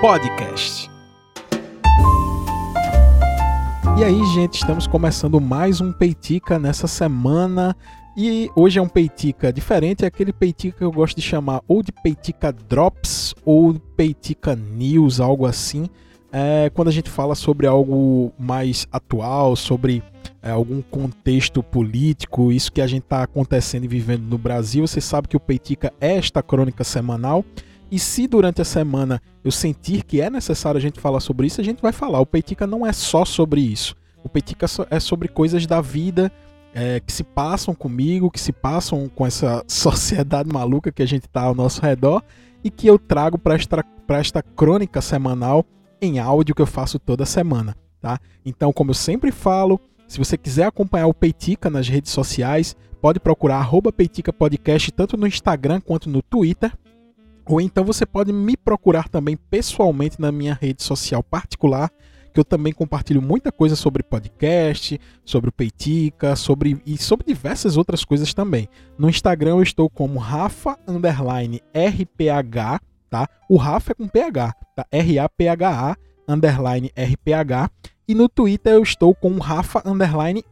Podcast. E aí, gente, estamos começando mais um Peitica nessa semana. E hoje é um Peitica diferente, é aquele Peitica que eu gosto de chamar ou de Peitica Drops ou Peitica News, algo assim. É quando a gente fala sobre algo mais atual, sobre é, algum contexto político, isso que a gente está acontecendo e vivendo no Brasil. Você sabe que o Peitica é esta crônica semanal. E se durante a semana eu sentir que é necessário a gente falar sobre isso, a gente vai falar. O Peitica não é só sobre isso. O Peitica é sobre coisas da vida é, que se passam comigo, que se passam com essa sociedade maluca que a gente está ao nosso redor e que eu trago para esta, esta crônica semanal em áudio que eu faço toda semana. Tá? Então, como eu sempre falo, se você quiser acompanhar o Peitica nas redes sociais, pode procurar arroba Peitica Podcast tanto no Instagram quanto no Twitter. Ou então você pode me procurar também pessoalmente na minha rede social particular, que eu também compartilho muita coisa sobre podcast, sobre o Peitica, sobre e sobre diversas outras coisas também. No Instagram eu estou como Rafa underline RPH, tá? O Rafa é com PH, tá? R A P H A underline RPH e no Twitter eu estou com Rafa underline.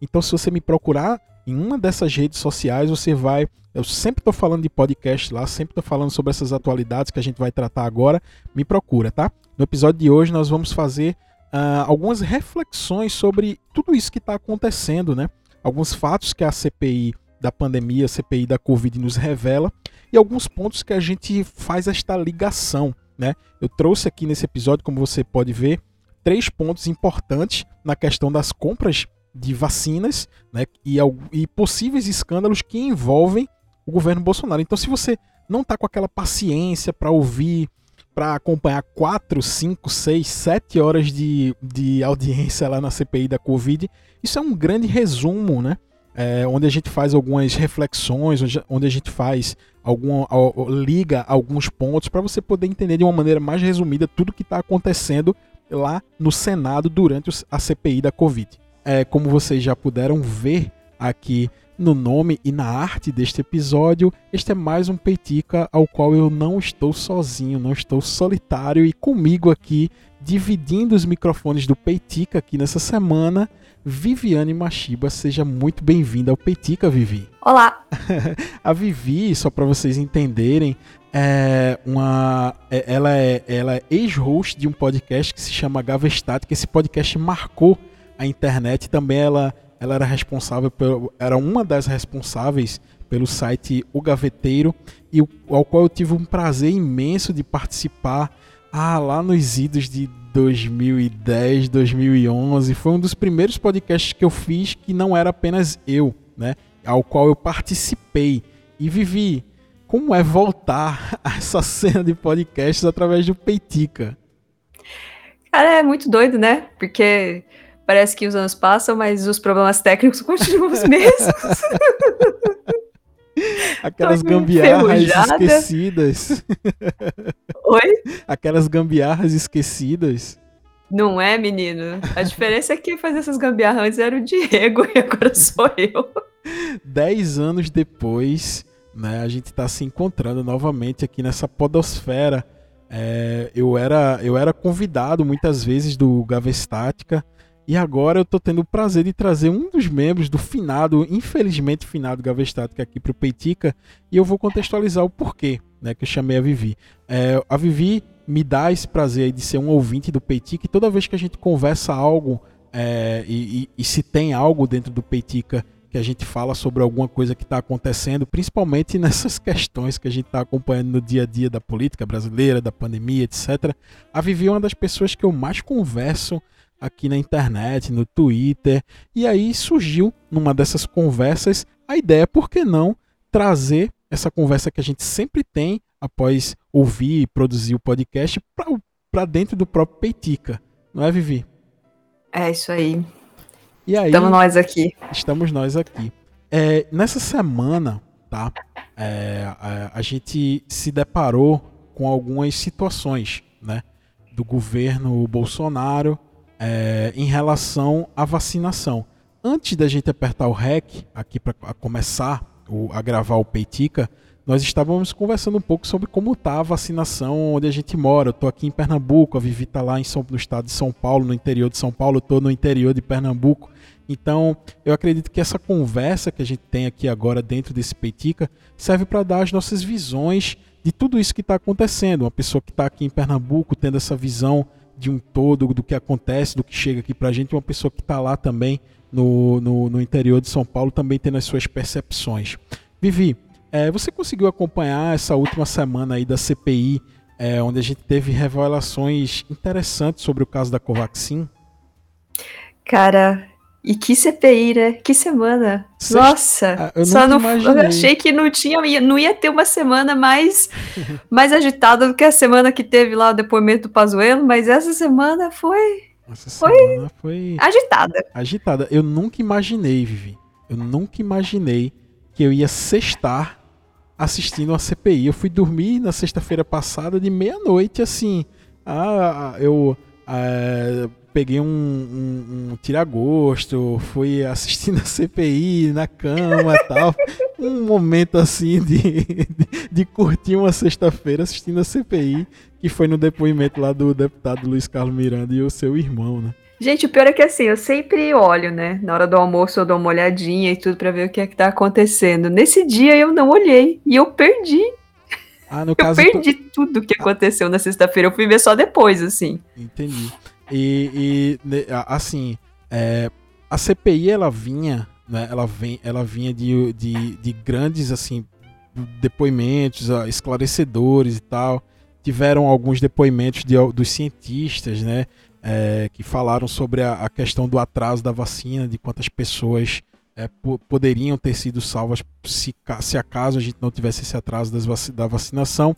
Então se você me procurar em uma dessas redes sociais, você vai. Eu sempre estou falando de podcast lá, sempre estou falando sobre essas atualidades que a gente vai tratar agora. Me procura, tá? No episódio de hoje nós vamos fazer uh, algumas reflexões sobre tudo isso que está acontecendo, né? Alguns fatos que a CPI da pandemia, a CPI da Covid nos revela e alguns pontos que a gente faz esta ligação, né? Eu trouxe aqui nesse episódio, como você pode ver, três pontos importantes na questão das compras de vacinas né, e, e possíveis escândalos que envolvem o governo Bolsonaro. Então, se você não está com aquela paciência para ouvir, para acompanhar 4, 5, 6, 7 horas de, de audiência lá na CPI da Covid, isso é um grande resumo, né? É, onde a gente faz algumas reflexões, onde a gente faz algum, liga alguns pontos para você poder entender de uma maneira mais resumida tudo que está acontecendo lá no Senado durante a CPI da Covid é, como vocês já puderam ver aqui no nome e na arte deste episódio, este é mais um Peitica ao qual eu não estou sozinho, não estou solitário e comigo aqui, dividindo os microfones do Peitica aqui nessa semana, Viviane Machiba, seja muito bem-vinda ao Peitica, Vivi. Olá! a Vivi, só para vocês entenderem, é uma, é, ela é, ela é ex-host de um podcast que se chama Gavestat, que esse podcast marcou a internet também ela, ela era responsável pelo, era uma das responsáveis pelo site O Gaveteiro e o, ao qual eu tive um prazer imenso de participar ah, lá nos idos de 2010, 2011. Foi um dos primeiros podcasts que eu fiz que não era apenas eu, né? Ao qual eu participei e vivi. Como é voltar a essa cena de podcasts através do Peitica? Cara, é muito doido, né? Porque Parece que os anos passam, mas os problemas técnicos continuam os mesmos. Aquelas gambiarras esquecidas. Oi? Aquelas gambiarras esquecidas. Não é, menino? A diferença é que fazia essas gambiarras antes era o Diego e agora sou eu. Dez anos depois, né, a gente está se encontrando novamente aqui nessa podosfera. É, eu, era, eu era convidado muitas vezes do Gavestática e agora eu tô tendo o prazer de trazer um dos membros do finado, infelizmente finado Gavestática aqui pro Peitica, e eu vou contextualizar o porquê, né, que eu chamei a Vivi. É, a Vivi me dá esse prazer de ser um ouvinte do Peitica e toda vez que a gente conversa algo é, e, e, e, se tem algo dentro do Peitica que a gente fala sobre alguma coisa que está acontecendo, principalmente nessas questões que a gente está acompanhando no dia a dia da política brasileira, da pandemia, etc. A Vivi é uma das pessoas que eu mais converso aqui na internet, no Twitter. E aí surgiu, numa dessas conversas, a ideia, por que não trazer essa conversa que a gente sempre tem após ouvir e produzir o podcast para dentro do próprio Peitica. Não é, Vivi? É isso aí. E aí estamos nós aqui. Estamos nós aqui. É, nessa semana, tá? É, a, a gente se deparou com algumas situações, né? Do governo Bolsonaro é, em relação à vacinação. Antes da gente apertar o REC aqui para começar o, a gravar o Peitica, nós estávamos conversando um pouco sobre como está a vacinação onde a gente mora. Eu estou aqui em Pernambuco, a Vivi está lá em São, no estado de São Paulo, no interior de São Paulo, estou no interior de Pernambuco. Então, eu acredito que essa conversa que a gente tem aqui agora dentro desse Peitica serve para dar as nossas visões de tudo isso que está acontecendo. Uma pessoa que está aqui em Pernambuco tendo essa visão de um todo do que acontece, do que chega aqui para a gente, uma pessoa que está lá também no, no, no, interior de São Paulo também tendo as suas percepções. Vivi, é, você conseguiu acompanhar essa última semana aí da CPI, é, onde a gente teve revelações interessantes sobre o caso da Covaxin? Cara, e que CPI, né? Que semana. Sexta... Nossa, eu só não eu achei que não tinha, não ia ter uma semana mais mais agitada do que a semana que teve lá o depoimento do Pazuello, mas essa semana foi essa foi, semana foi agitada. Agitada. Eu nunca imaginei, Vivi. Eu nunca imaginei que eu ia sextar assistindo a CPI. Eu fui dormir na sexta-feira passada de meia-noite, assim. Ah, eu ah, peguei um, um, um tiragosto, fui assistindo a CPI na cama e tal. Um momento assim de, de, de curtir uma sexta-feira assistindo a CPI, que foi no depoimento lá do deputado Luiz Carlos Miranda e o seu irmão, né? Gente, o pior é que assim, eu sempre olho, né? Na hora do almoço eu dou uma olhadinha e tudo para ver o que é que tá acontecendo. Nesse dia eu não olhei e eu perdi. Ah, no eu caso, perdi tu... tudo que aconteceu na sexta-feira. Eu fui ver só depois, assim. Entendi. E, e assim, é, a CPI ela vinha, né, ela, vem, ela vinha de, de, de grandes assim depoimentos esclarecedores e tal. Tiveram alguns depoimentos de, dos cientistas, né, é, que falaram sobre a, a, questão do atraso da vacina, de quantas pessoas é, poderiam ter sido salvas se, se acaso a gente não tivesse esse atraso das vac da vacinação.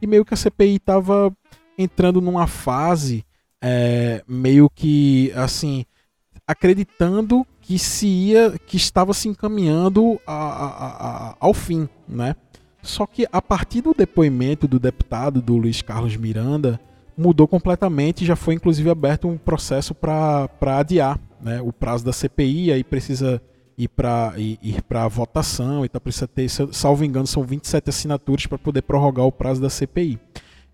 E meio que a CPI estava entrando numa fase é, meio que assim acreditando que se ia, que estava se encaminhando a, a, a, ao fim, né? Só que a partir do depoimento do deputado do Luiz Carlos Miranda mudou completamente, já foi inclusive aberto um processo para adiar, né? O prazo da CPI aí precisa ir para ir, para votação e tá precisa ter, salvo engano, são 27 assinaturas para poder prorrogar o prazo da CPI.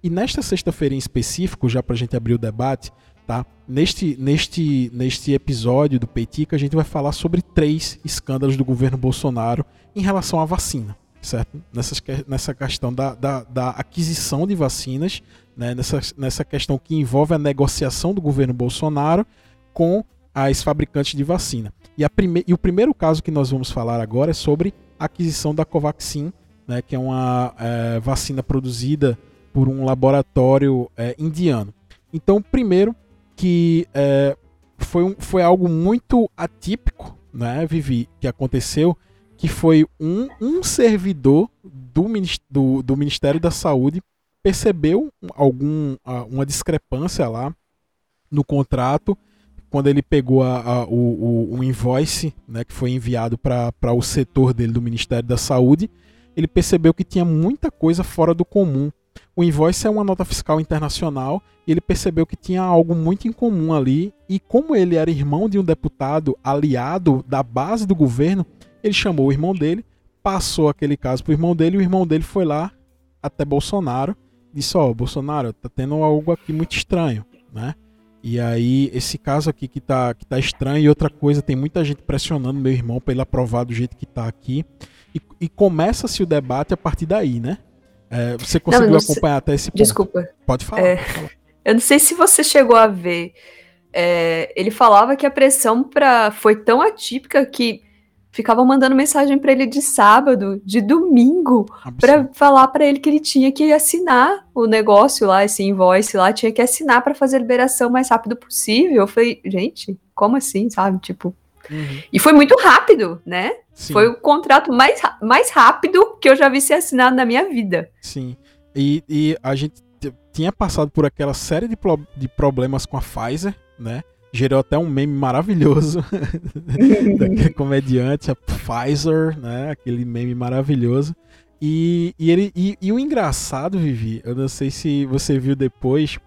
E nesta sexta-feira em específico, já para a gente abrir o debate, tá? Neste, neste, neste episódio do Peitica, a gente vai falar sobre três escândalos do governo Bolsonaro em relação à vacina, certo? Nessa, nessa questão da, da, da aquisição de vacinas, né? nessa, nessa questão que envolve a negociação do governo Bolsonaro com as fabricantes de vacina. E, a prime e o primeiro caso que nós vamos falar agora é sobre a aquisição da Covaxin, né? que é uma é, vacina produzida por um laboratório é, indiano. Então, primeiro que é, foi, um, foi algo muito atípico, né, Vivi, que aconteceu, que foi um, um servidor do, do, do Ministério da Saúde percebeu algum, uma discrepância lá no contrato quando ele pegou a, a, o, o, invoice né, que foi enviado para o setor dele do Ministério da Saúde, ele percebeu que tinha muita coisa fora do comum o invoice é uma nota fiscal internacional e ele percebeu que tinha algo muito em comum ali. E como ele era irmão de um deputado aliado da base do governo, ele chamou o irmão dele, passou aquele caso para o irmão dele e o irmão dele foi lá até Bolsonaro disse: Ó, oh, Bolsonaro, tá tendo algo aqui muito estranho, né? E aí, esse caso aqui que tá, que tá estranho, e outra coisa, tem muita gente pressionando meu irmão para ele aprovar do jeito que tá aqui. E, e começa-se o debate a partir daí, né? É, você conseguiu não, não acompanhar até esse ponto? Desculpa. Pode falar, é... pode falar. Eu não sei se você chegou a ver. É, ele falava que a pressão pra, foi tão atípica que ficava mandando mensagem para ele de sábado, de domingo, para falar para ele que ele tinha que assinar o negócio lá, esse invoice lá, tinha que assinar para fazer a liberação o mais rápido possível. Eu falei, gente, como assim, sabe? Tipo, Uhum. E foi muito rápido, né? Sim. Foi o contrato mais, mais rápido que eu já vi ser assinado na minha vida. Sim. E, e a gente tinha passado por aquela série de, pro, de problemas com a Pfizer, né? Gerou até um meme maravilhoso daquele comediante, a Pfizer, né? Aquele meme maravilhoso. E, e, ele, e, e, o engraçado, Vivi, eu não sei se você viu depois,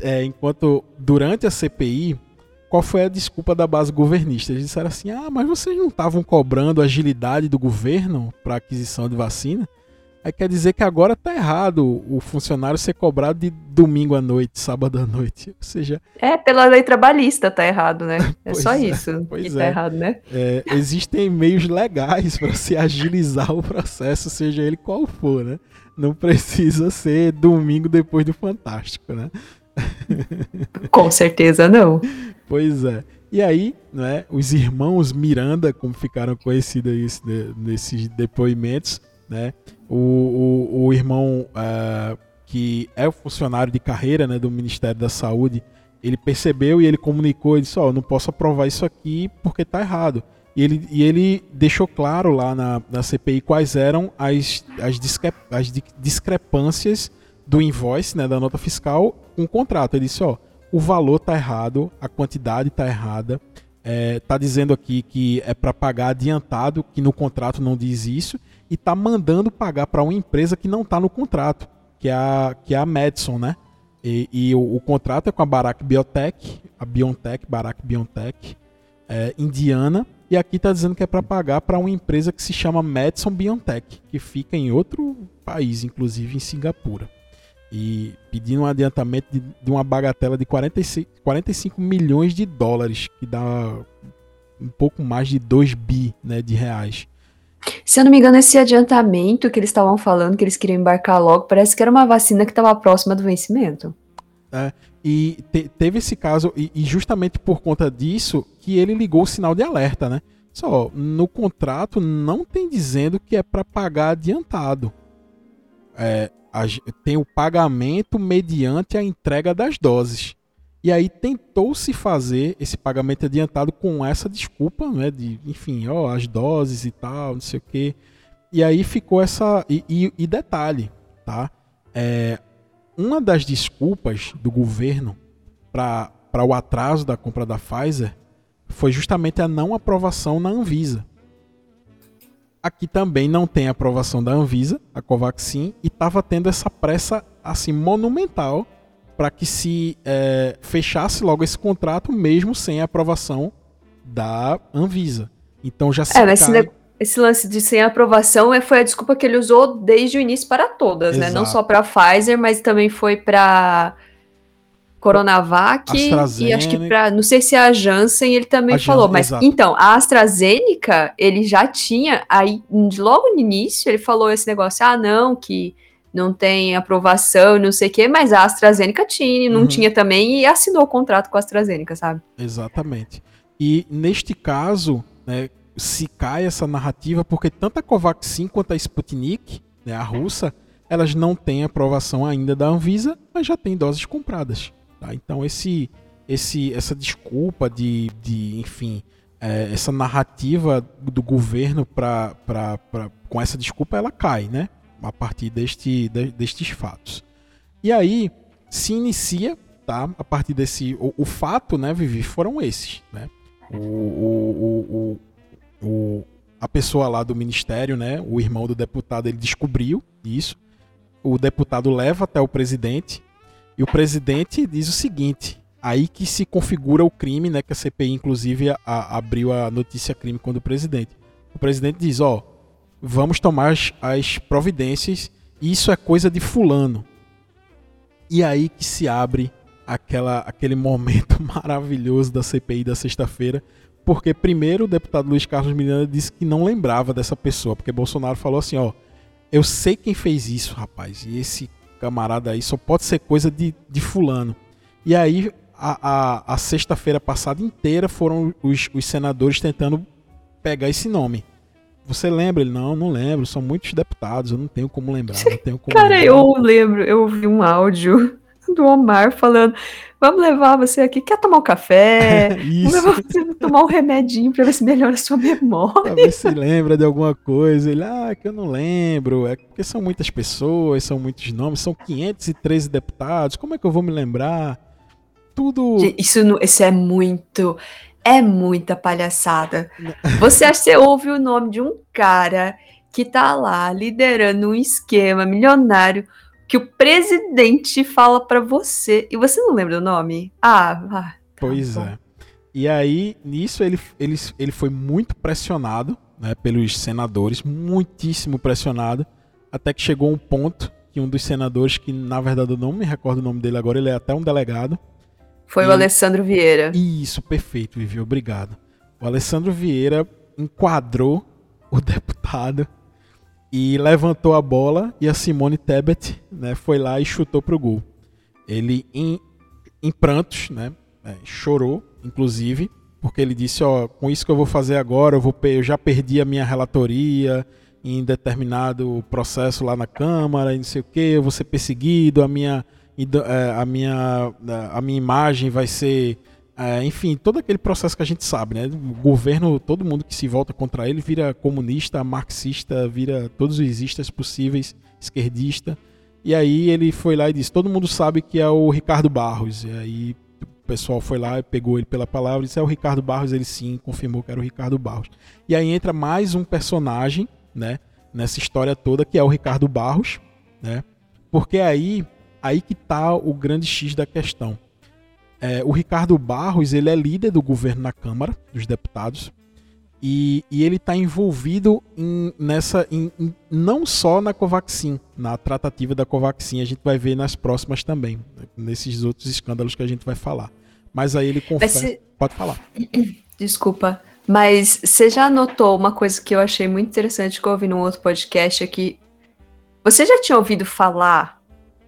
é, enquanto durante a CPI, qual foi a desculpa da base governista. Eles disseram assim: ah, mas vocês não estavam cobrando agilidade do governo para aquisição de vacina? Aí quer dizer que agora tá errado o funcionário ser cobrado de domingo à noite, sábado à noite. Ou seja. É, pela lei trabalhista tá errado, né? É só é, isso que tá é. errado, né? É, existem meios legais para se agilizar o processo, seja ele qual for, né? Não precisa ser domingo depois do Fantástico, né? Com certeza não. Pois é. E aí, né, os irmãos Miranda, como ficaram conhecidos nesses depoimentos, né, o, o, o irmão uh, que é o funcionário de carreira né, do Ministério da Saúde, ele percebeu e ele comunicou, ele disse, ó, oh, não posso aprovar isso aqui porque está errado. E ele, e ele deixou claro lá na, na CPI quais eram as, as, as discrepâncias do invoice, né, da nota fiscal, com o contrato. Ele disse, ó, o valor está errado, a quantidade está errada, é, tá dizendo aqui que é para pagar adiantado, que no contrato não diz isso, e tá mandando pagar para uma empresa que não está no contrato, que é a, que é a Madison, né? E, e o, o, contrato é com a Barack Biotech, a Biontech, Barack Biontech, é, indiana, e aqui está dizendo que é para pagar para uma empresa que se chama Madison Biontech, que fica em outro país, inclusive em Singapura. E pedindo um adiantamento de, de uma bagatela de 46, 45 milhões de dólares, que dá um pouco mais de 2 bi né, de reais. Se eu não me engano, esse adiantamento que eles estavam falando, que eles queriam embarcar logo, parece que era uma vacina que estava próxima do vencimento. É, e te, teve esse caso, e, e, justamente por conta disso, que ele ligou o sinal de alerta, né? Só, no contrato não tem dizendo que é para pagar adiantado. É, tem o pagamento mediante a entrega das doses. E aí tentou-se fazer esse pagamento adiantado com essa desculpa, né? De, enfim, ó, as doses e tal, não sei o quê. E aí ficou essa. E, e, e detalhe, tá? É, uma das desculpas do governo para o atraso da compra da Pfizer foi justamente a não aprovação na Anvisa. Aqui também não tem aprovação da Anvisa, a Covaxin, e estava tendo essa pressa assim monumental para que se é, fechasse logo esse contrato, mesmo sem a aprovação da Anvisa. Então já se. É, mas cai... esse, lance de sem aprovação é, foi a desculpa que ele usou desde o início para todas, Exato. né? Não só para a Pfizer, mas também foi para Coronavac e acho que para, não sei se a Janssen ele também a falou, mas exato. então, a AstraZeneca, ele já tinha aí logo no início, ele falou esse negócio, ah, não, que não tem aprovação, não sei o quê, mas a AstraZeneca tinha, não uhum. tinha também e assinou o contrato com a AstraZeneca, sabe? Exatamente. E neste caso, né, se cai essa narrativa porque tanto a Covaxin quanto a Sputnik, né, a russa, elas não têm aprovação ainda da Anvisa, mas já têm doses compradas. Tá? Então esse, esse, essa desculpa de, de enfim, é, essa narrativa do governo pra, com essa desculpa ela cai, né? a partir deste, de, destes fatos. E aí se inicia, tá? A partir desse. O, o fato, né, Vivi, foram esses, né? O, o, o, o, a pessoa lá do ministério, né? O irmão do deputado, ele descobriu isso. O deputado leva até o presidente e o presidente diz o seguinte: aí que se configura o crime, né? Que a CPI, inclusive, a, a, abriu a notícia crime quando o presidente. O presidente diz: ó, vamos tomar as, as providências, isso é coisa de fulano. E aí que se abre aquela, aquele momento maravilhoso da CPI da sexta-feira, porque primeiro o deputado Luiz Carlos Miranda disse que não lembrava dessa pessoa, porque Bolsonaro falou assim, ó, eu sei quem fez isso, rapaz, e esse camarada aí só pode ser coisa de, de fulano. E aí a, a, a sexta-feira passada inteira foram os, os senadores tentando pegar esse nome. Você lembra? Ele, não, não lembro, são muitos deputados, eu não tenho como lembrar. Tenho como Cara, lembrar. eu lembro, eu ouvi um áudio do Omar falando: vamos levar você aqui, quer tomar um café? Isso. Vamos levar você tomar um remedinho pra ver se melhora a sua memória. pra ver se lembra de alguma coisa. Ele, ah, que eu não lembro, é porque são muitas pessoas, são muitos nomes, são 513 deputados, como é que eu vou me lembrar? Tudo. Isso, isso é muito é muita palhaçada. Você acha que você ouve o nome de um cara que tá lá liderando um esquema milionário que o presidente fala para você e você não lembra o nome? Ah, ah tá pois bom. é. E aí, nisso, ele, ele, ele foi muito pressionado né, pelos senadores, muitíssimo pressionado. até que chegou um ponto que um dos senadores, que na verdade eu não me recordo o nome dele agora, ele é até um delegado. Foi e... o Alessandro Vieira. Isso, perfeito, Vivi, obrigado. O Alessandro Vieira enquadrou o deputado e levantou a bola e a Simone Tebet né, foi lá e chutou pro gol. Ele, em, em prantos, né, é, chorou, inclusive, porque ele disse, ó, com isso que eu vou fazer agora, eu, vou, eu já perdi a minha relatoria, em determinado processo lá na Câmara, e não sei o que, eu vou ser perseguido, a minha, é, a minha, a minha imagem vai ser. É, enfim, todo aquele processo que a gente sabe, né? O governo, todo mundo que se volta contra ele vira comunista, marxista, vira todos os istas possíveis, esquerdista. E aí ele foi lá e disse: todo mundo sabe que é o Ricardo Barros. E aí o pessoal foi lá e pegou ele pela palavra e disse: é o Ricardo Barros. Ele sim confirmou que era o Ricardo Barros. E aí entra mais um personagem né, nessa história toda, que é o Ricardo Barros, né? Porque aí, aí que tá o grande X da questão. É, o Ricardo Barros, ele é líder do governo na Câmara dos Deputados, e, e ele está envolvido em, nessa, em, em, não só na Covaxin, na tratativa da Covaxin, a gente vai ver nas próximas também, nesses outros escândalos que a gente vai falar. Mas aí ele confessa. Se... Pode falar. Desculpa. Mas você já notou uma coisa que eu achei muito interessante que eu ouvi num outro podcast aqui. Você já tinha ouvido falar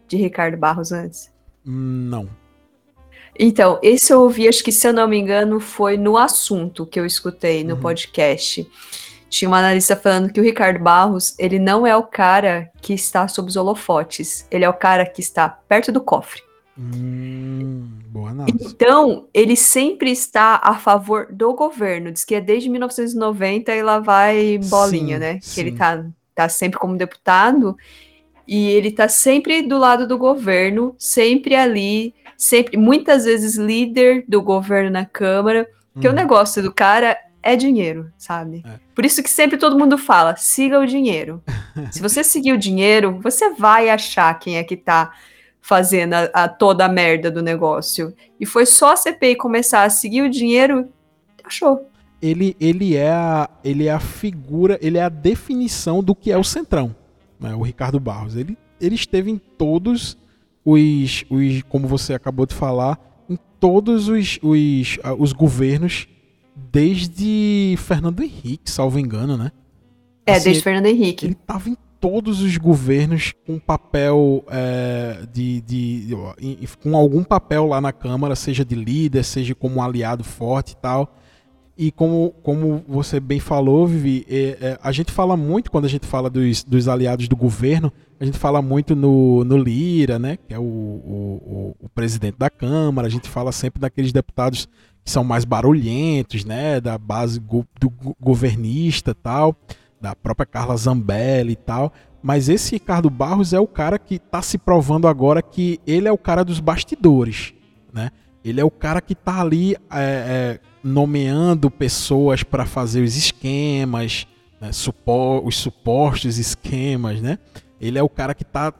de Ricardo Barros antes? Não. Então, esse eu ouvi, acho que se eu não me engano, foi no assunto que eu escutei no uhum. podcast. Tinha uma analista falando que o Ricardo Barros, ele não é o cara que está sob os holofotes. Ele é o cara que está perto do cofre. Hum, boa então, ele sempre está a favor do governo. Diz que é desde 1990 e lá vai bolinha, sim, né? Sim. Que ele tá, tá sempre como deputado e ele tá sempre do lado do governo, sempre ali, sempre, muitas vezes líder do governo na Câmara. Que o uhum. negócio do cara é dinheiro, sabe? É. Por isso que sempre todo mundo fala: siga o dinheiro. Se você seguir o dinheiro, você vai achar quem é que tá fazendo a, a, toda a merda do negócio. E foi só a CPI começar a seguir o dinheiro, achou. Ele, ele, é a, ele é a figura, ele é a definição do que é o Centrão, né? o Ricardo Barros. Ele, ele esteve em todos os, os, como você acabou de falar, em todos os, os, os governos, desde Fernando Henrique, salvo engano, né? É, assim, desde Fernando Henrique. Ele estava em todos os governos com papel é, de, de, de, com algum papel lá na Câmara, seja de líder, seja como um aliado forte e tal. E como, como você bem falou, Vivi, é, é, a gente fala muito quando a gente fala dos, dos aliados do governo, a gente fala muito no, no Lira, né, que é o, o, o presidente da Câmara, a gente fala sempre daqueles deputados que são mais barulhentos, né, da base go, do governista tal da própria Carla Zambelli e tal. Mas esse Ricardo Barros é o cara que está se provando agora que ele é o cara dos bastidores, né? Ele é o cara que está ali é, é, nomeando pessoas para fazer os esquemas, né? Os supostos esquemas, né? Ele é o cara que está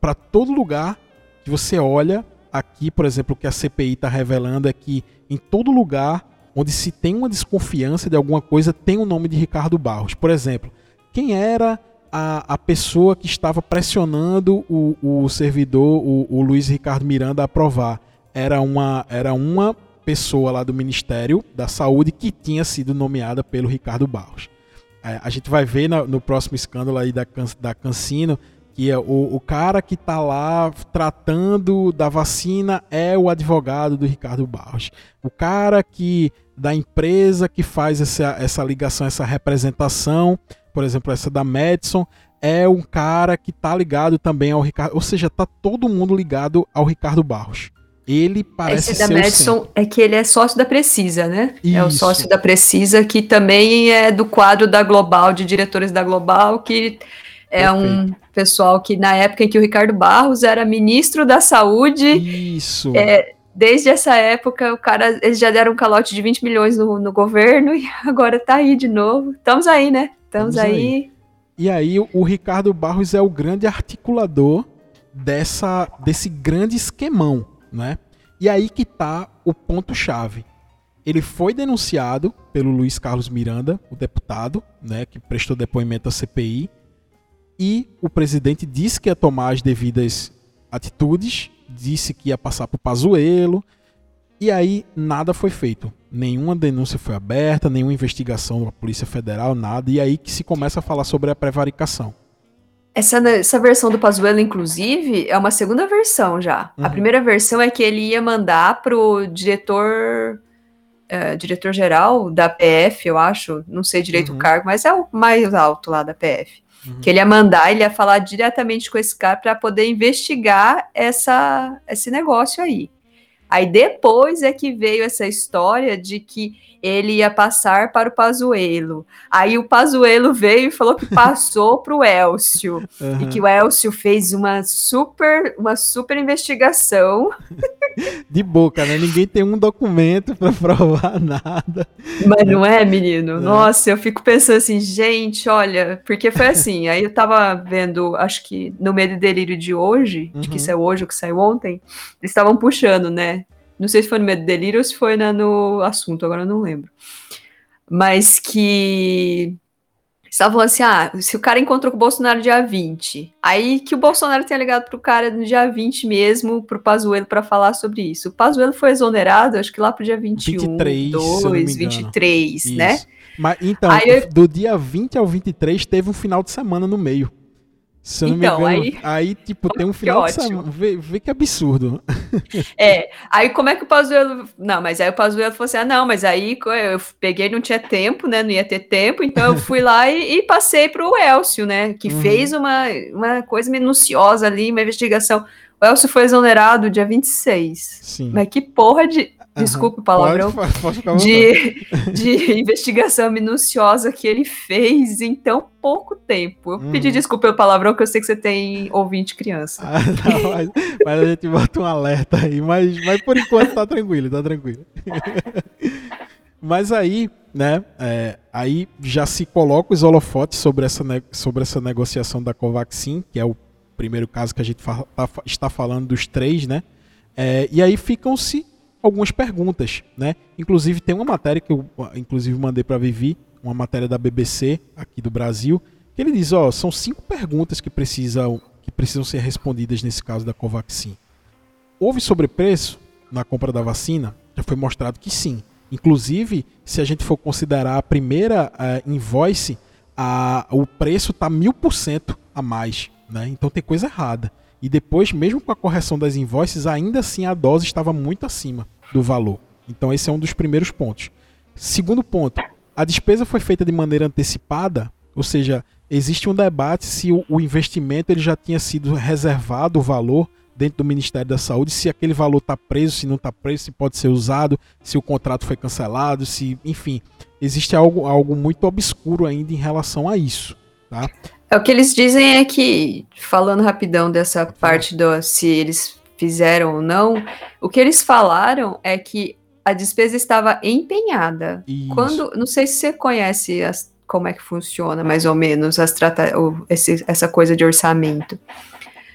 para todo lugar que você olha aqui, por exemplo, o que a CPI está revelando é que em todo lugar onde se tem uma desconfiança de alguma coisa, tem o nome de Ricardo Barros. Por exemplo, quem era a, a pessoa que estava pressionando o, o servidor, o, o Luiz Ricardo Miranda, a aprovar? Era uma, era uma pessoa lá do Ministério da Saúde que tinha sido nomeada pelo Ricardo Barros. É, a gente vai ver no, no próximo escândalo aí da, da Cancino que é o, o cara que está lá tratando da vacina é o advogado do Ricardo Barros. O cara que da empresa que faz essa, essa ligação, essa representação, por exemplo, essa da Madison, é um cara que está ligado também ao Ricardo. Ou seja, tá todo mundo ligado ao Ricardo Barros. Ele parece Esse da Madison é que ele é sócio da Precisa, né? Isso. É o sócio da Precisa, que também é do quadro da Global, de diretores da Global, que é Perfeito. um pessoal que na época em que o Ricardo Barros era ministro da Saúde. Isso. É, desde essa época, o cara, eles já deram um calote de 20 milhões no, no governo e agora tá aí de novo. Estamos aí, né? Estamos aí. aí. E aí o Ricardo Barros é o grande articulador dessa desse grande esquemão, né? E aí que tá o ponto chave. Ele foi denunciado pelo Luiz Carlos Miranda, o deputado, né, que prestou depoimento à CPI, e o presidente disse que ia tomar as devidas atitudes, disse que ia passar por Pazuello, e aí nada foi feito. Nenhuma denúncia foi aberta, nenhuma investigação da Polícia Federal, nada, e aí que se começa a falar sobre a prevaricação. Essa, essa versão do Pazuello, inclusive, é uma segunda versão já. Uhum. A primeira versão é que ele ia mandar pro diretor uh, diretor-geral da PF, eu acho, não sei direito uhum. o cargo, mas é o mais alto lá da PF. Uhum. Que ele ia mandar, ele ia falar diretamente com esse cara para poder investigar essa, esse negócio aí. Aí depois é que veio essa história de que ele ia passar para o Pazuelo. Aí o Pazuelo veio e falou que passou para o Elcio uhum. e que o Elcio fez uma super uma super investigação. De boca, né? Ninguém tem um documento para provar nada. Mas não é, menino? É. Nossa, eu fico pensando assim, gente, olha, porque foi assim. Aí eu tava vendo, acho que no meio do delírio de hoje, uhum. de que uhum. saiu hoje ou que saiu ontem, eles estavam puxando, né? Não sei se foi no Medo Delírio ou se foi na, no assunto, agora eu não lembro. Mas que estavam assim: ah, se o cara encontrou com o Bolsonaro dia 20, aí que o Bolsonaro tenha ligado pro cara no dia 20 mesmo, pro Pazuello, para falar sobre isso. O Pazuello foi exonerado, acho que lá pro dia 21, 23, 2, 23, isso. né? Mas então, aí, do dia 20 ao 23 teve um final de semana no meio. Se eu não então, me engano, aí, aí tipo, tem um final de semana. Vê, vê, que absurdo. É, aí como é que o Pazuello... Não, mas aí o Pazuello falou assim, ah, não, mas aí eu peguei, não tinha tempo, né, não ia ter tempo, então eu fui lá e, e passei pro Elcio, né, que uhum. fez uma, uma coisa minuciosa ali, uma investigação. O Elcio foi exonerado dia 26. Sim. Mas que porra de desculpe o palavrão, pode, pode de, de investigação minuciosa que ele fez em tão pouco tempo. Eu pedi uhum. desculpa pelo palavrão, que eu sei que você tem ouvinte criança. Ah, não, mas, mas, a gente bota um alerta aí, mas, mas por enquanto tá tranquilo, tá tranquilo. mas aí, né, é, aí já se coloca os holofotes sobre essa, sobre essa negociação da Covaxin, que é o primeiro caso que a gente fa tá, está falando dos três, né, é, e aí ficam-se algumas perguntas, né? Inclusive tem uma matéria que eu inclusive mandei para Vivi, uma matéria da BBC aqui do Brasil, que ele diz, ó, são cinco perguntas que precisam que precisam ser respondidas nesse caso da Covaxin. Houve sobrepreço na compra da vacina? Já foi mostrado que sim. Inclusive, se a gente for considerar a primeira uh, invoice, a, o preço está mil por cento a mais. Né? Então tem coisa errada. E depois, mesmo com a correção das invoices, ainda assim a dose estava muito acima do valor. Então esse é um dos primeiros pontos. Segundo ponto, a despesa foi feita de maneira antecipada, ou seja, existe um debate se o, investimento ele já tinha sido reservado o valor dentro do Ministério da Saúde, se aquele valor está preso, se não está preso, se pode ser usado, se o contrato foi cancelado, se, enfim, existe algo, algo muito obscuro ainda em relação a isso, tá? É o que eles dizem é que, falando rapidão dessa parte do se eles fizeram ou não, o que eles falaram é que a despesa estava empenhada. Isso. Quando, não sei se você conhece as, como é que funciona mais ou menos as trata, esse, essa coisa de orçamento.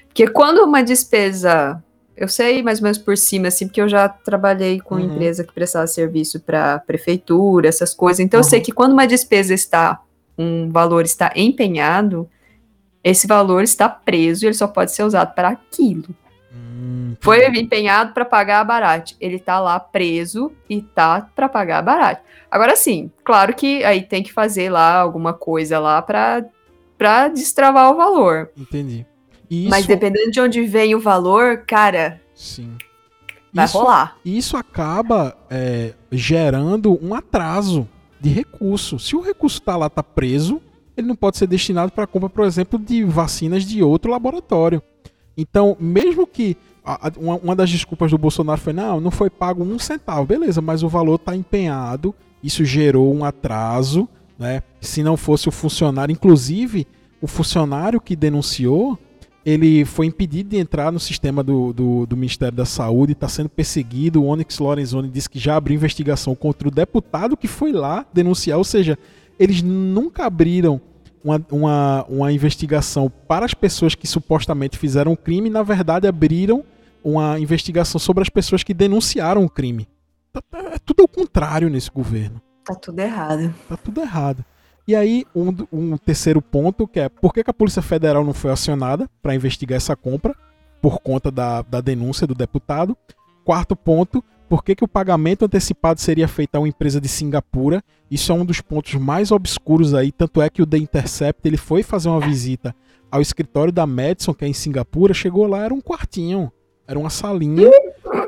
Porque quando uma despesa, eu sei mais ou menos por cima, assim, porque eu já trabalhei com uhum. empresa que prestava serviço para prefeitura, essas coisas. Então uhum. eu sei que quando uma despesa está, um valor está empenhado, esse valor está preso e ele só pode ser usado para aquilo. Hum, Foi empenhado para pagar a Barate. Ele tá lá preso e tá para pagar a Barate. Agora sim, claro que aí tem que fazer lá alguma coisa lá para para destravar o valor. Entendi. Isso... Mas dependendo de onde vem o valor, cara. Sim. Vai isso, rolar. Isso acaba é, gerando um atraso de recurso. Se o recurso está lá, tá preso, ele não pode ser destinado para compra, por exemplo, de vacinas de outro laboratório. Então, mesmo que uma, das desculpas do Bolsonaro foi não, não foi pago um centavo, beleza, mas o valor está empenhado, isso gerou um atraso, né? Se não fosse o funcionário, inclusive o funcionário que denunciou, ele foi impedido de entrar no sistema do, do, do Ministério da Saúde, está sendo perseguido. O Onyx Lorenzoni disse que já abriu investigação contra o deputado que foi lá denunciar, ou seja, eles nunca abriram uma, uma, uma investigação para as pessoas que supostamente fizeram o crime na verdade, abriram uma investigação sobre as pessoas que denunciaram o crime. Tá, tá, é tudo ao contrário nesse governo. Tá tudo errado. Tá tudo errado. E aí, um, um terceiro ponto, que é por que, que a Polícia Federal não foi acionada para investigar essa compra, por conta da, da denúncia do deputado. Quarto ponto, por que, que o pagamento antecipado seria feito a uma empresa de Singapura? Isso é um dos pontos mais obscuros aí, tanto é que o The Intercept ele foi fazer uma visita ao escritório da Madison, que é em Singapura, chegou lá, era um quartinho, era uma salinha.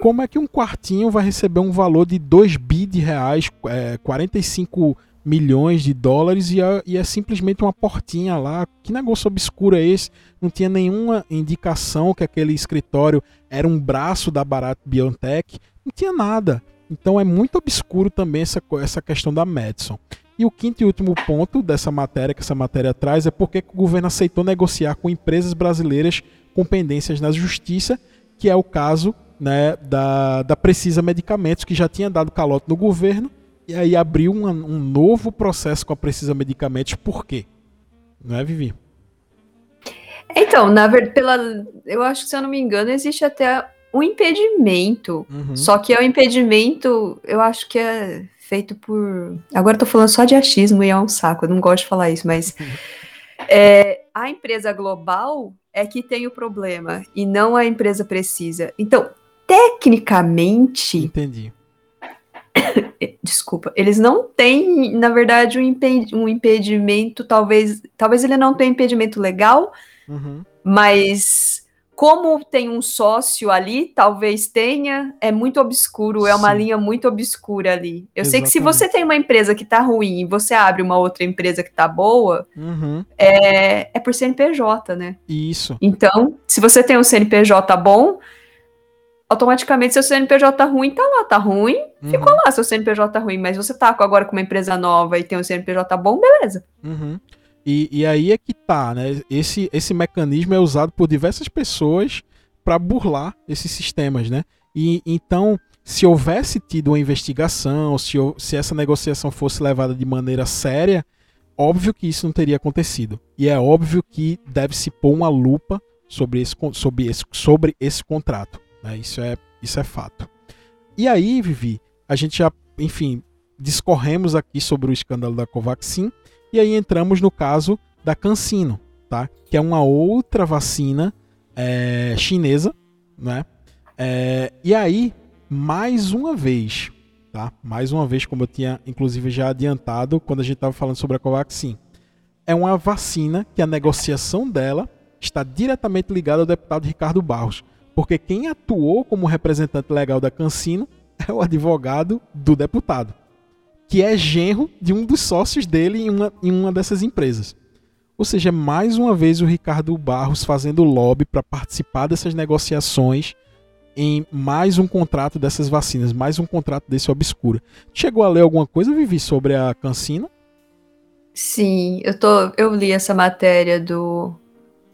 Como é que um quartinho vai receber um valor de 2 bi de reais, é, 45 milhões de dólares e é, e é, simplesmente uma portinha lá. Que negócio obscuro é esse? Não tinha nenhuma indicação que aquele escritório era um braço da Barato Biotech. Não tinha nada. Então é muito obscuro também essa, essa questão da Madison. E o quinto e último ponto dessa matéria, que essa matéria traz, é porque o governo aceitou negociar com empresas brasileiras com pendências na justiça, que é o caso né, da, da Precisa Medicamentos, que já tinha dado calote no governo e aí abriu um, um novo processo com a Precisa Medicamentos. Por quê? Não é, Vivi? Então, na verdade, pela, eu acho que, se eu não me engano, existe até um impedimento. Uhum. Só que é um impedimento, eu acho que é feito por. Agora eu tô falando só de achismo e é um saco, eu não gosto de falar isso, mas. é, a empresa global é que tem o problema e não a empresa precisa. Então, tecnicamente. Entendi. Desculpa, eles não têm, na verdade, um, imped um impedimento, talvez, talvez ele não tenha impedimento legal, uhum. mas como tem um sócio ali, talvez tenha, é muito obscuro, Sim. é uma linha muito obscura ali. Eu Exatamente. sei que se você tem uma empresa que tá ruim e você abre uma outra empresa que tá boa, uhum. é, é por CNPJ, né? Isso. Então, se você tem um CNPJ bom, automaticamente seu CNPJ tá ruim, tá lá, tá ruim, uhum. ficou lá seu CNPJ tá ruim, mas você tá agora com uma empresa nova e tem um CNPJ bom, beleza. Uhum. E, e aí é que tá, né? Esse, esse mecanismo é usado por diversas pessoas para burlar esses sistemas, né? E então, se houvesse tido uma investigação, se, se essa negociação fosse levada de maneira séria, óbvio que isso não teria acontecido. E é óbvio que deve se pôr uma lupa sobre esse, sobre esse, sobre esse contrato. Né? Isso, é, isso é fato. E aí, Vivi, a gente já, enfim, discorremos aqui sobre o escândalo da Covaxin e aí entramos no caso da Cancino, tá? que é uma outra vacina é, chinesa. Né? É, e aí, mais uma vez, tá? mais uma vez, como eu tinha inclusive já adiantado quando a gente estava falando sobre a Covaxin, é uma vacina que a negociação dela está diretamente ligada ao deputado Ricardo Barros. Porque quem atuou como representante legal da Cancino é o advogado do deputado, que é genro de um dos sócios dele em uma, em uma dessas empresas. Ou seja, mais uma vez o Ricardo Barros fazendo lobby para participar dessas negociações em mais um contrato dessas vacinas, mais um contrato desse obscuro. Chegou a ler alguma coisa, Vivi, sobre a Cancino? Sim, eu, tô, eu li essa matéria do.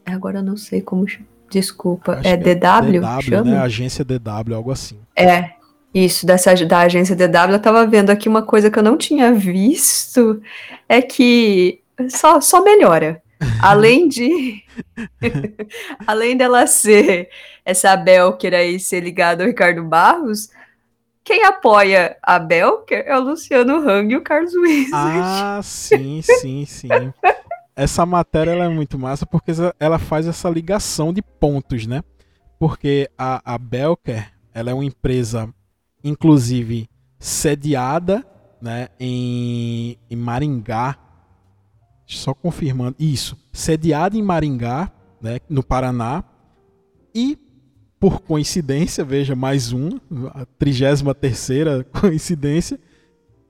Agora eu não sei como Desculpa, é DW? DW, chama? né? Agência DW, algo assim. É, isso, dessa, da agência DW, eu tava vendo aqui uma coisa que eu não tinha visto, é que só, só melhora. Além de. além dela ser essa Belker aí ser ligada ao Ricardo Barros, quem apoia a Belker é o Luciano Hang e o Carlos Wizard. Ah, sim, sim, sim essa matéria é muito massa porque ela faz essa ligação de pontos, né? Porque a, a Belker, ela é uma empresa, inclusive, sediada né, em, em Maringá. Só confirmando. Isso. Sediada em Maringá, né, no Paraná. E, por coincidência, veja, mais um, a 33 coincidência,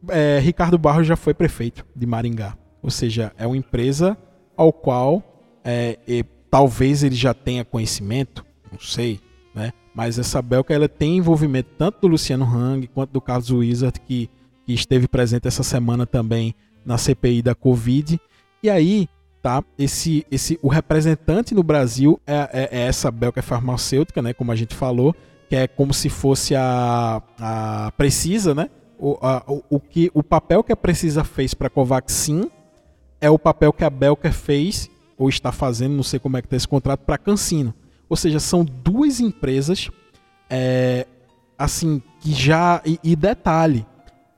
é, Ricardo Barros já foi prefeito de Maringá. Ou seja, é uma empresa ao qual é, e, talvez ele já tenha conhecimento, não sei, né? Mas essa Belka ela tem envolvimento tanto do Luciano Hang quanto do Carlos Wizard, que, que esteve presente essa semana também na CPI da Covid. E aí, tá? Esse, esse, o representante no Brasil é, é, é essa Belka farmacêutica, né? Como a gente falou, que é como se fosse a, a Precisa, né? O, a, o, o, que, o papel que a Precisa fez para a Covaxin é o papel que a Belker fez, ou está fazendo, não sei como é que está esse contrato, para Cancino. Ou seja, são duas empresas, é, assim, que já. E, e detalhe,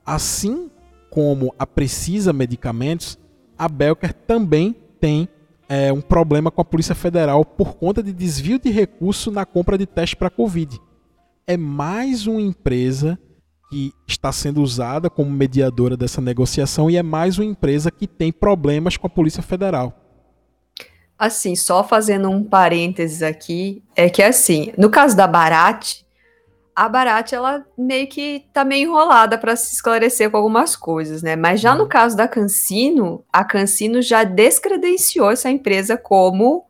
assim como a Precisa Medicamentos, a Belker também tem é, um problema com a Polícia Federal por conta de desvio de recurso na compra de teste para Covid. É mais uma empresa que está sendo usada como mediadora dessa negociação e é mais uma empresa que tem problemas com a Polícia Federal. Assim, só fazendo um parênteses aqui, é que assim, no caso da Barat, a Barat ela meio que tá meio enrolada para se esclarecer com algumas coisas, né? Mas já no uhum. caso da Cancino, a Cancino já descredenciou essa empresa como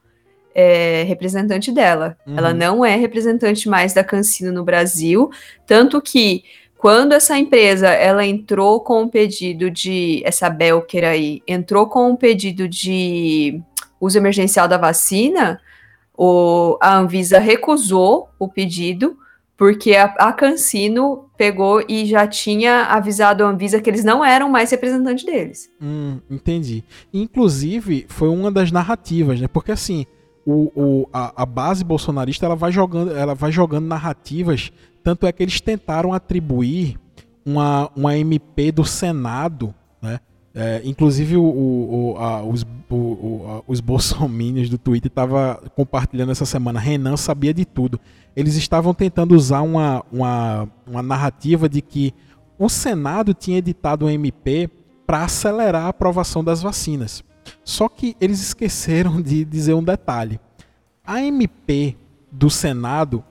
é, representante dela. Uhum. Ela não é representante mais da Cancino no Brasil, tanto que quando essa empresa ela entrou com um pedido de essa Belker aí entrou com um pedido de uso emergencial da vacina, o, a Anvisa recusou o pedido, porque a, a Cancino pegou e já tinha avisado a Anvisa que eles não eram mais representantes deles. Hum, entendi. Inclusive, foi uma das narrativas, né? Porque assim, o, o, a, a, base bolsonarista ela vai jogando, ela vai jogando narrativas, tanto é que eles tentaram atribuir uma, uma MP do Senado, né? É, inclusive o, o, a, os, o, os bolsominions do Twitter estavam compartilhando essa semana. Renan sabia de tudo. Eles estavam tentando usar uma, uma, uma narrativa de que o Senado tinha editado um MP para acelerar a aprovação das vacinas. Só que eles esqueceram de dizer um detalhe. A MP do Senado,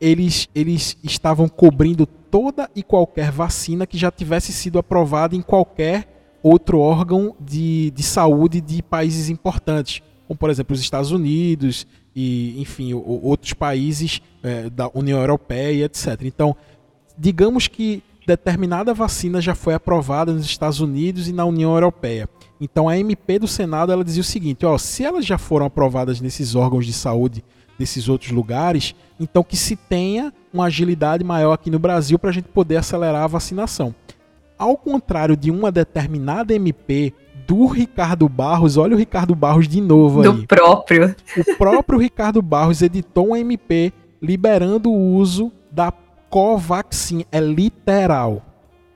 eles, eles estavam cobrindo toda e qualquer vacina que já tivesse sido aprovada em qualquer outro órgão de, de saúde de países importantes, como por exemplo os Estados Unidos e, enfim, outros países é, da União Europeia, etc. Então, digamos que determinada vacina já foi aprovada nos Estados Unidos e na União Europeia. Então, a MP do Senado ela dizia o seguinte: ó, se elas já foram aprovadas nesses órgãos de saúde desses outros lugares, então que se tenha uma agilidade maior aqui no Brasil para a gente poder acelerar a vacinação. Ao contrário de uma determinada MP do Ricardo Barros, olha o Ricardo Barros de novo aí. Do próprio. O próprio Ricardo Barros editou um MP liberando o uso da Covaxin. É literal.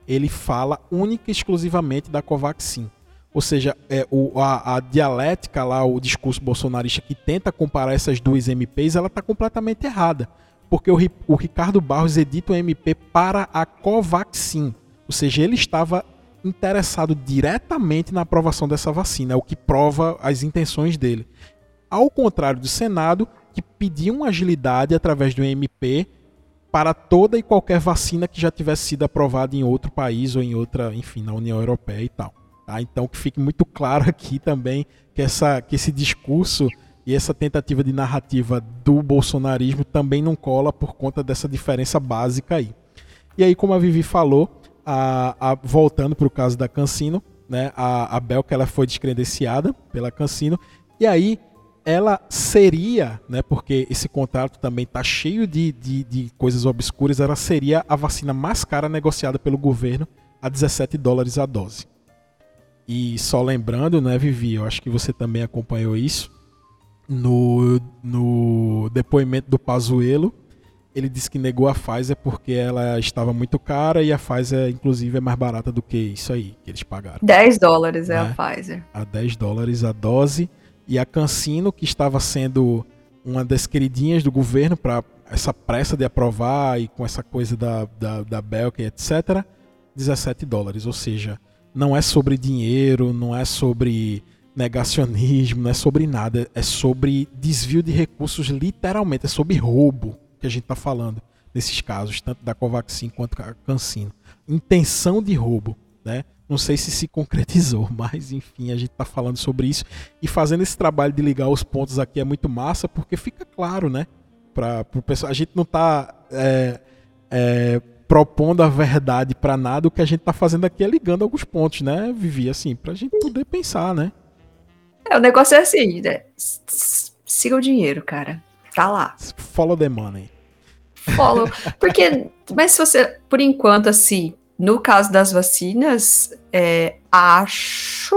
Ele fala única e exclusivamente da Covaxin. Ou seja, é, o, a, a, dialética lá, o discurso bolsonarista que tenta comparar essas duas MPs, ela está completamente errada. Porque o, o Ricardo Barros edita um MP para a Covaxin. Ou seja, ele estava interessado diretamente na aprovação dessa vacina, é o que prova as intenções dele. Ao contrário do Senado, que pediu uma agilidade através do MP para toda e qualquer vacina que já tivesse sido aprovada em outro país ou em outra, enfim, na União Europeia e tal. Tá? Então que fique muito claro aqui também que, essa, que esse discurso e essa tentativa de narrativa do bolsonarismo também não cola por conta dessa diferença básica aí. E aí, como a Vivi falou, a, a, voltando para o caso da Cancino, né, a, a Belka ela foi descredenciada pela Cancino, e aí ela seria, né, porque esse contrato também está cheio de, de, de, coisas obscuras, ela seria a vacina mais cara negociada pelo governo a 17 dólares a dose. E só lembrando, né, Vivi, eu acho que você também acompanhou isso, no, no depoimento do Pazuello, ele disse que negou a Pfizer porque ela estava muito cara e a Pfizer, inclusive, é mais barata do que isso aí que eles pagaram. 10 dólares é a né? Pfizer. A 10 dólares a dose. E a Cancino, que estava sendo uma das queridinhas do governo para essa pressa de aprovar e com essa coisa da, da, da Belka, etc., 17 dólares. Ou seja, não é sobre dinheiro, não é sobre negacionismo, não é sobre nada. É sobre desvio de recursos, literalmente. É sobre roubo que a gente está falando nesses casos, tanto da Covaxin quanto da Cancino. Intenção de roubo, né? Não sei se se concretizou, mas enfim, a gente está falando sobre isso e fazendo esse trabalho de ligar os pontos aqui é muito massa porque fica claro, né? Para o pessoal, a gente não está é, é, propondo a verdade para nada, o que a gente está fazendo aqui é ligando alguns pontos, né, Vivi? Assim, para a gente poder pensar, né? É, o negócio é assim, né? siga o dinheiro, cara. Tá lá. Follow the money. Follow. Porque, mas se você, por enquanto, assim, no caso das vacinas, é, acho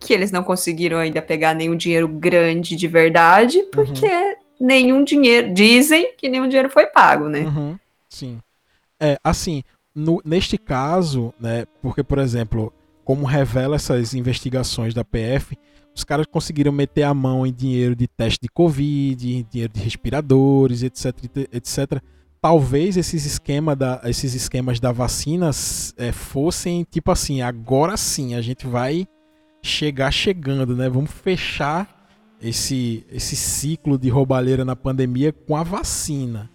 que eles não conseguiram ainda pegar nenhum dinheiro grande de verdade, porque uhum. nenhum dinheiro, dizem que nenhum dinheiro foi pago, né? Uhum. Sim. É, assim, no, neste caso, né, porque, por exemplo, como revela essas investigações da PF, os caras conseguiram meter a mão em dinheiro de teste de Covid, em dinheiro de respiradores, etc, etc. Talvez esses, esquema da, esses esquemas da vacina é, fossem tipo assim, agora sim a gente vai chegar chegando, né? Vamos fechar esse, esse ciclo de roubalheira na pandemia com a vacina.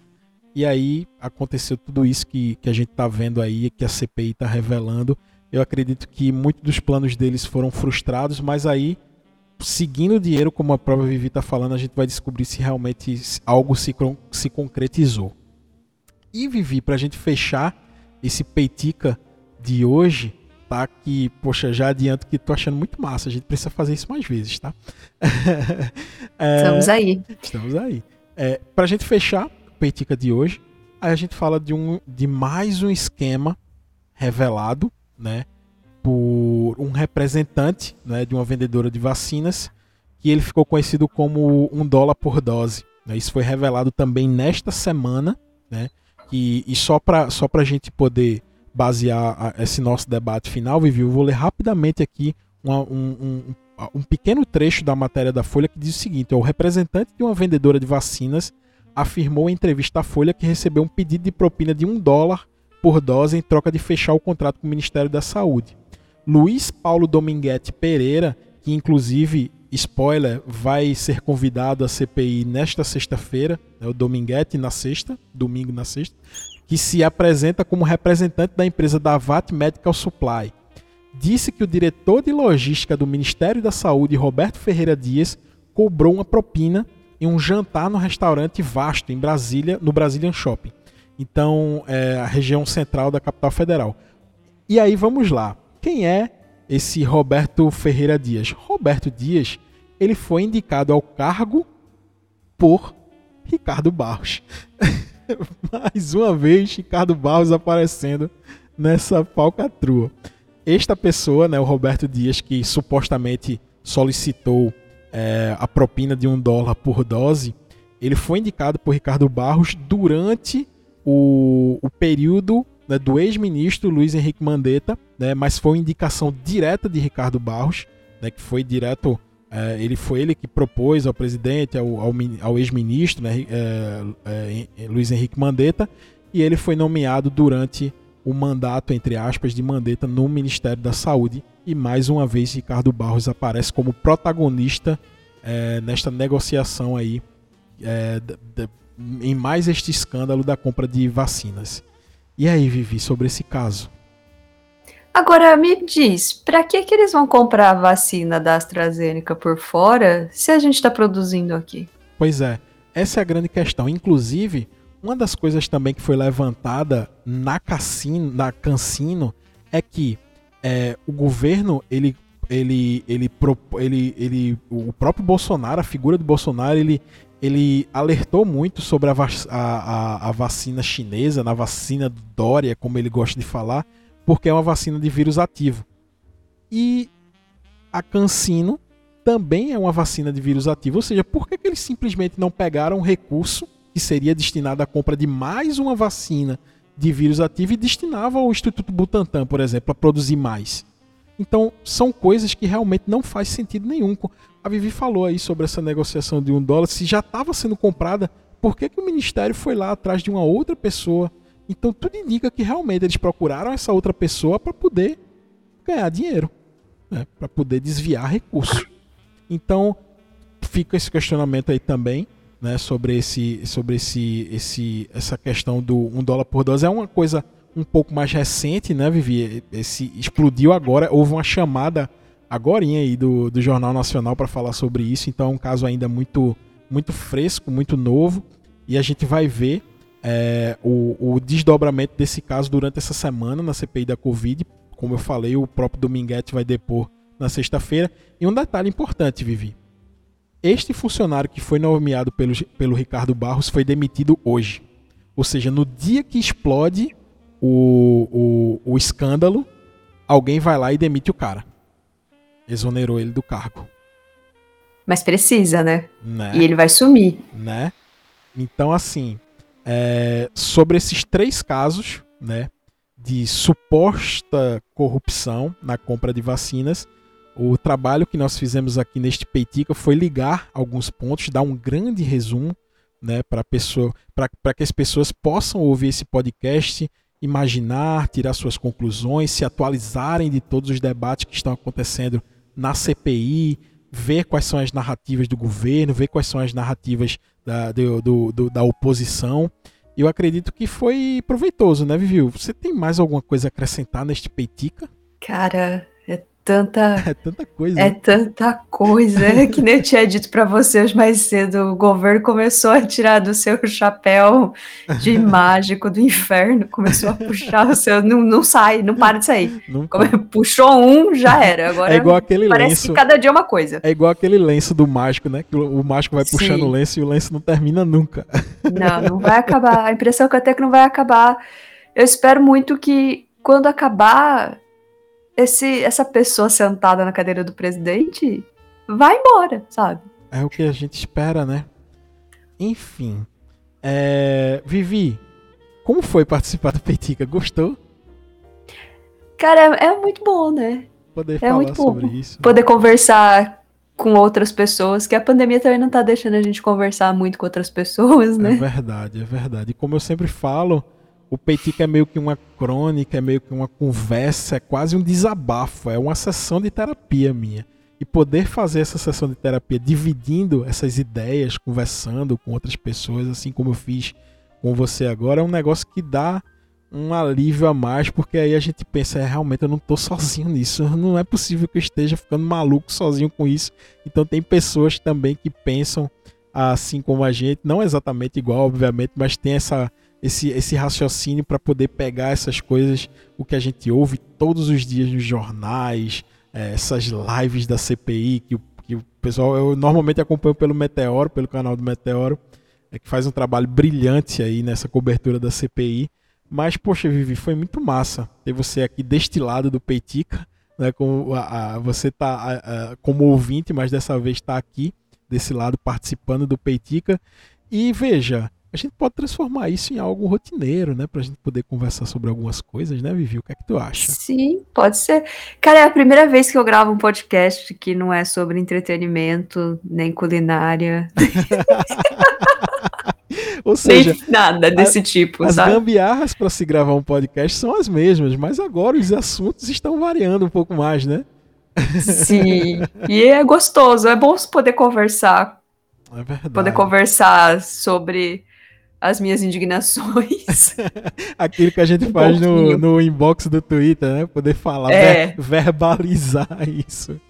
E aí aconteceu tudo isso que, que a gente está vendo aí, que a CPI está revelando. Eu acredito que muitos dos planos deles foram frustrados, mas aí, seguindo o dinheiro, como a própria Vivi está falando, a gente vai descobrir se realmente algo se, se concretizou. E Vivi, para a gente fechar esse peitica de hoje, tá? Que, poxa, já adianto que tô achando muito massa. A gente precisa fazer isso mais vezes, tá? é, estamos aí. Estamos aí. É, pra gente fechar o Peitica de hoje, aí a gente fala de, um, de mais um esquema revelado, né? Por um representante né, de uma vendedora de vacinas, que ele ficou conhecido como um dólar por dose. Né? Isso foi revelado também nesta semana, né? E, e só para só a gente poder basear esse nosso debate final, Vivi, eu vou ler rapidamente aqui uma, um, um, um, pequeno trecho da matéria da Folha que diz o seguinte: o representante de uma vendedora de vacinas afirmou em entrevista à Folha que recebeu um pedido de propina de um dólar por dose em troca de fechar o contrato com o Ministério da Saúde. Luiz Paulo Dominguete Pereira, que inclusive, spoiler, vai ser convidado à CPI nesta sexta-feira, é o Dominguete na sexta, domingo na sexta, que se apresenta como representante da empresa Davat Medical Supply, disse que o diretor de logística do Ministério da Saúde, Roberto Ferreira Dias, cobrou uma propina em um jantar no restaurante Vasto, em Brasília, no Brazilian Shopping. Então, é a região central da capital federal. E aí vamos lá. Quem é esse Roberto Ferreira Dias? Roberto Dias, ele foi indicado ao cargo por Ricardo Barros. Mais uma vez, Ricardo Barros aparecendo nessa falcatrua. Esta pessoa, né, o Roberto Dias, que supostamente solicitou é, a propina de um dólar por dose, ele foi indicado por Ricardo Barros durante o, o período né, do ex-ministro Luiz Henrique Mandetta, né, mas foi indicação direta de Ricardo Barros, né, que foi direto é, ele foi ele que propôs ao presidente, ao, ao, ao ex-ministro, né, é, é, Luiz Henrique Mandetta, e ele foi nomeado durante o mandato, entre aspas, de Mandetta no Ministério da Saúde. E mais uma vez, Ricardo Barros aparece como protagonista é, nesta negociação aí, é, de, de, em mais este escândalo da compra de vacinas. E aí, Vivi, sobre esse caso? Agora me diz, para que que eles vão comprar a vacina da AstraZeneca por fora se a gente está produzindo aqui? Pois é, essa é a grande questão. Inclusive, uma das coisas também que foi levantada na Cassino, na Cancino é que é, o governo ele ele, ele, ele, ele, o próprio Bolsonaro, a figura do Bolsonaro, ele, ele alertou muito sobre a, a, a, vacina chinesa, na vacina Dória, como ele gosta de falar, porque é uma vacina de vírus ativo. E a Cancino também é uma vacina de vírus ativo, ou seja, por que, que eles simplesmente não pegaram recurso que seria destinado à compra de mais uma vacina de vírus ativo e destinava ao Instituto Butantan, por exemplo, a produzir mais? Então, são coisas que realmente não faz sentido nenhum. A Vivi falou aí sobre essa negociação de um dólar. Se já estava sendo comprada, por que, que o Ministério foi lá atrás de uma outra pessoa então tudo indica que realmente eles procuraram essa outra pessoa para poder ganhar dinheiro, né? para poder desviar recursos. Então fica esse questionamento aí também, né, sobre esse, sobre esse, esse, essa questão do um dólar por dose é uma coisa um pouco mais recente, né, Vivi? Esse explodiu agora, houve uma chamada agora aí do, do Jornal Nacional para falar sobre isso, então é um caso ainda muito muito fresco, muito novo, e a gente vai ver é, o, o, desdobramento desse caso durante essa semana na CPI da Covid. Como eu falei, o próprio Dominguete vai depor na sexta-feira. E um detalhe importante, Vivi. Este funcionário que foi nomeado pelo, pelo Ricardo Barros foi demitido hoje. Ou seja, no dia que explode o, o, o escândalo, alguém vai lá e demite o cara. Exonerou ele do cargo. Mas precisa, né? né? E ele vai sumir. Né? Então, assim, é, sobre esses três casos, né, de suposta corrupção na compra de vacinas. O trabalho que nós fizemos aqui neste Peitica foi ligar alguns pontos, dar um grande resumo né, para que as pessoas possam ouvir esse podcast, imaginar, tirar suas conclusões, se atualizarem de todos os debates que estão acontecendo na CPI, ver quais são as narrativas do governo, ver quais são as narrativas da, do, do, do, da oposição eu acredito que foi proveitoso, né, Vivi? Você tem mais alguma coisa a acrescentar neste Peitica? Cara, tanta. É tanta coisa. É tanta coisa. É que nem eu tinha dito para vocês mais cedo. O governo começou a tirar do seu chapéu de mágico do inferno. Começou a puxar o seu. Não, não sai, não para de sair. Puxou um, já era. Agora é igual aquele parece lenço. que cada dia é uma coisa. É igual aquele lenço do mágico, né? Que o, mágico vai puxando Sim. o lenço e o lenço não termina nunca. Não, não vai acabar. A impressão que eu tenho é que não vai acabar. Eu espero muito que quando acabar esse, essa pessoa sentada na cadeira do presidente vai embora, sabe? É o que a gente espera, né? Enfim. É... Vivi, como foi participar do Petica? Gostou? Cara, é, é muito bom, né? Poder é falar muito bom. sobre isso. Poder conversar com outras pessoas, que a pandemia também não tá deixando a gente conversar muito com outras pessoas, né? É verdade, é verdade. E como eu sempre falo, o Peitica é meio que uma crônica, é meio que uma conversa, é quase um desabafo, é uma sessão de terapia minha. E poder fazer essa sessão de terapia dividindo essas ideias, conversando com outras pessoas, assim como eu fiz com você agora, é um negócio que dá um alívio a mais, porque aí a gente pensa, é, realmente eu não estou sozinho nisso, não é possível que eu esteja ficando maluco sozinho com isso. Então tem pessoas também que pensam assim como a gente, não exatamente igual, obviamente, mas tem essa esse, esse raciocínio para poder pegar essas coisas, o que a gente ouve todos os dias nos jornais, é, essas lives da CPI, que o, que o pessoal, eu normalmente acompanho pelo Meteoro, pelo canal do Meteoro, é, que faz um trabalho brilhante aí nessa cobertura da CPI. Mas, poxa, Vivi, foi muito massa ter você aqui deste lado do Peitica, né, como, a, a, você tá como ouvinte, mas dessa vez está aqui, desse lado, participando do Peitica. E veja, a gente pode transformar isso em algo rotineiro, né? Pra gente poder conversar sobre algumas coisas, né, Vivi? O que é que tu acha? Sim, pode ser. Cara, é a primeira vez que eu gravo um podcast que não é sobre entretenimento, nem culinária. Ou seja, nem nada desse a, tipo, as sabe? gambiarras para se gravar um podcast são as mesmas, mas agora os assuntos estão variando um pouco mais, né? Sim, e é gostoso, é bom poder conversar. É verdade. Poder conversar sobre as minhas indignações. Aquilo que a gente um faz no, no, inbox do Twitter, né? Poder falar, é. ver, verbalizar isso.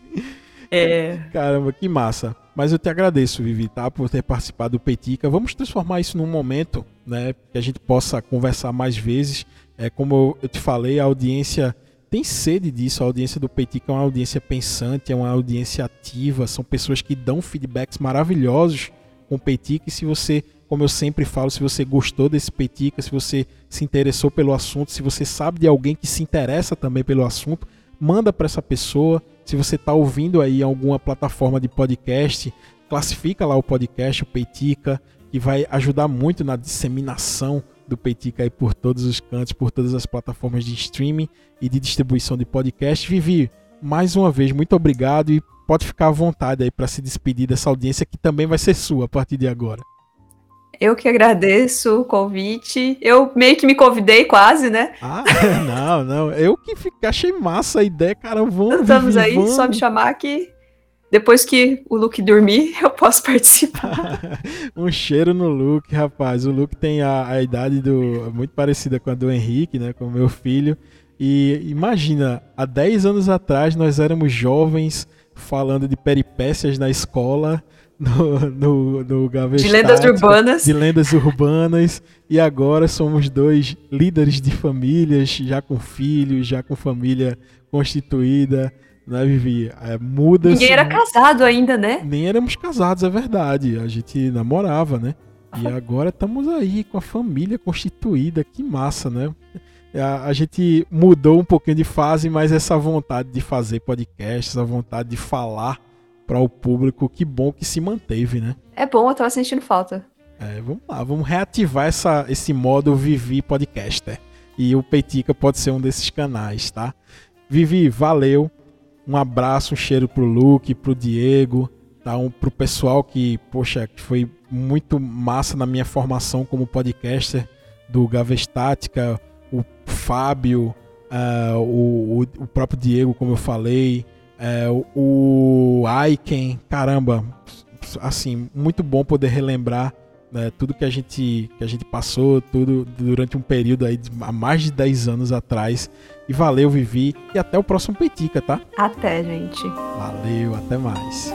É. Caramba, que massa. Mas eu te agradeço, Vivi, tá? Por ter participado do Petica. Vamos transformar isso num momento, né? Que a gente possa conversar mais vezes. É, como eu te falei, a audiência tem sede disso. A audiência do Petica é uma audiência pensante, é uma audiência ativa. São pessoas que dão feedbacks maravilhosos com o Petica. E se você como eu sempre falo, se você gostou desse Petica, se você se interessou pelo assunto, se você sabe de alguém que se interessa também pelo assunto, manda para essa pessoa. Se você está ouvindo aí alguma plataforma de podcast, classifica lá o podcast, o Petica, que vai ajudar muito na disseminação do Petica aí por todos os cantos, por todas as plataformas de streaming e de distribuição de podcast. Vivi, mais uma vez, muito obrigado e pode ficar à vontade aí para se despedir dessa audiência que também vai ser sua a partir de agora. Eu que agradeço o convite. Eu meio que me convidei quase, né? Ah, não, não. Eu que fiquei, achei massa a ideia, cara. Vamos. Estamos aí, vamos. só me chamar que depois que o Luke dormir, eu posso participar. um cheiro no Luke, rapaz. O Luke tem a, a idade do muito parecida com a do Henrique, né? Com o meu filho. E imagina, há 10 anos atrás nós éramos jovens falando de peripécias na escola no, no, no De lendas urbanas. De lendas urbanas. E agora somos dois líderes de famílias, já com filhos, já com família constituída. Né, Vivi? É, muda Ninguém era casado ainda, né? Nem éramos casados, é verdade. A gente namorava, né? E agora estamos aí com a família constituída. Que massa, né? A, a, gente mudou um pouquinho de fase, mas essa vontade de fazer podcast, essa vontade de falar para o público, que bom que se manteve, né? É bom, eu tava sentindo falta. É, vamos lá, vamos reativar essa, esse modo Vivi Podcaster. e o Peitica pode ser um desses canais, tá? Vivi, valeu. Um abraço, um cheiro pro Luke, pro Diego, tá? Um, pro pessoal que, poxa, que foi muito massa na minha formação como podcaster do Gavestática, o Fábio, uh, o, o, próprio Diego, como eu falei, uh, o Aiken, caramba, assim, muito bom poder relembrar né, tudo que a gente que a gente passou, tudo durante um período aí de, há mais de 10 anos atrás. E valeu, Vivi, e até o próximo Peitica, tá? Até, gente. Valeu, até mais.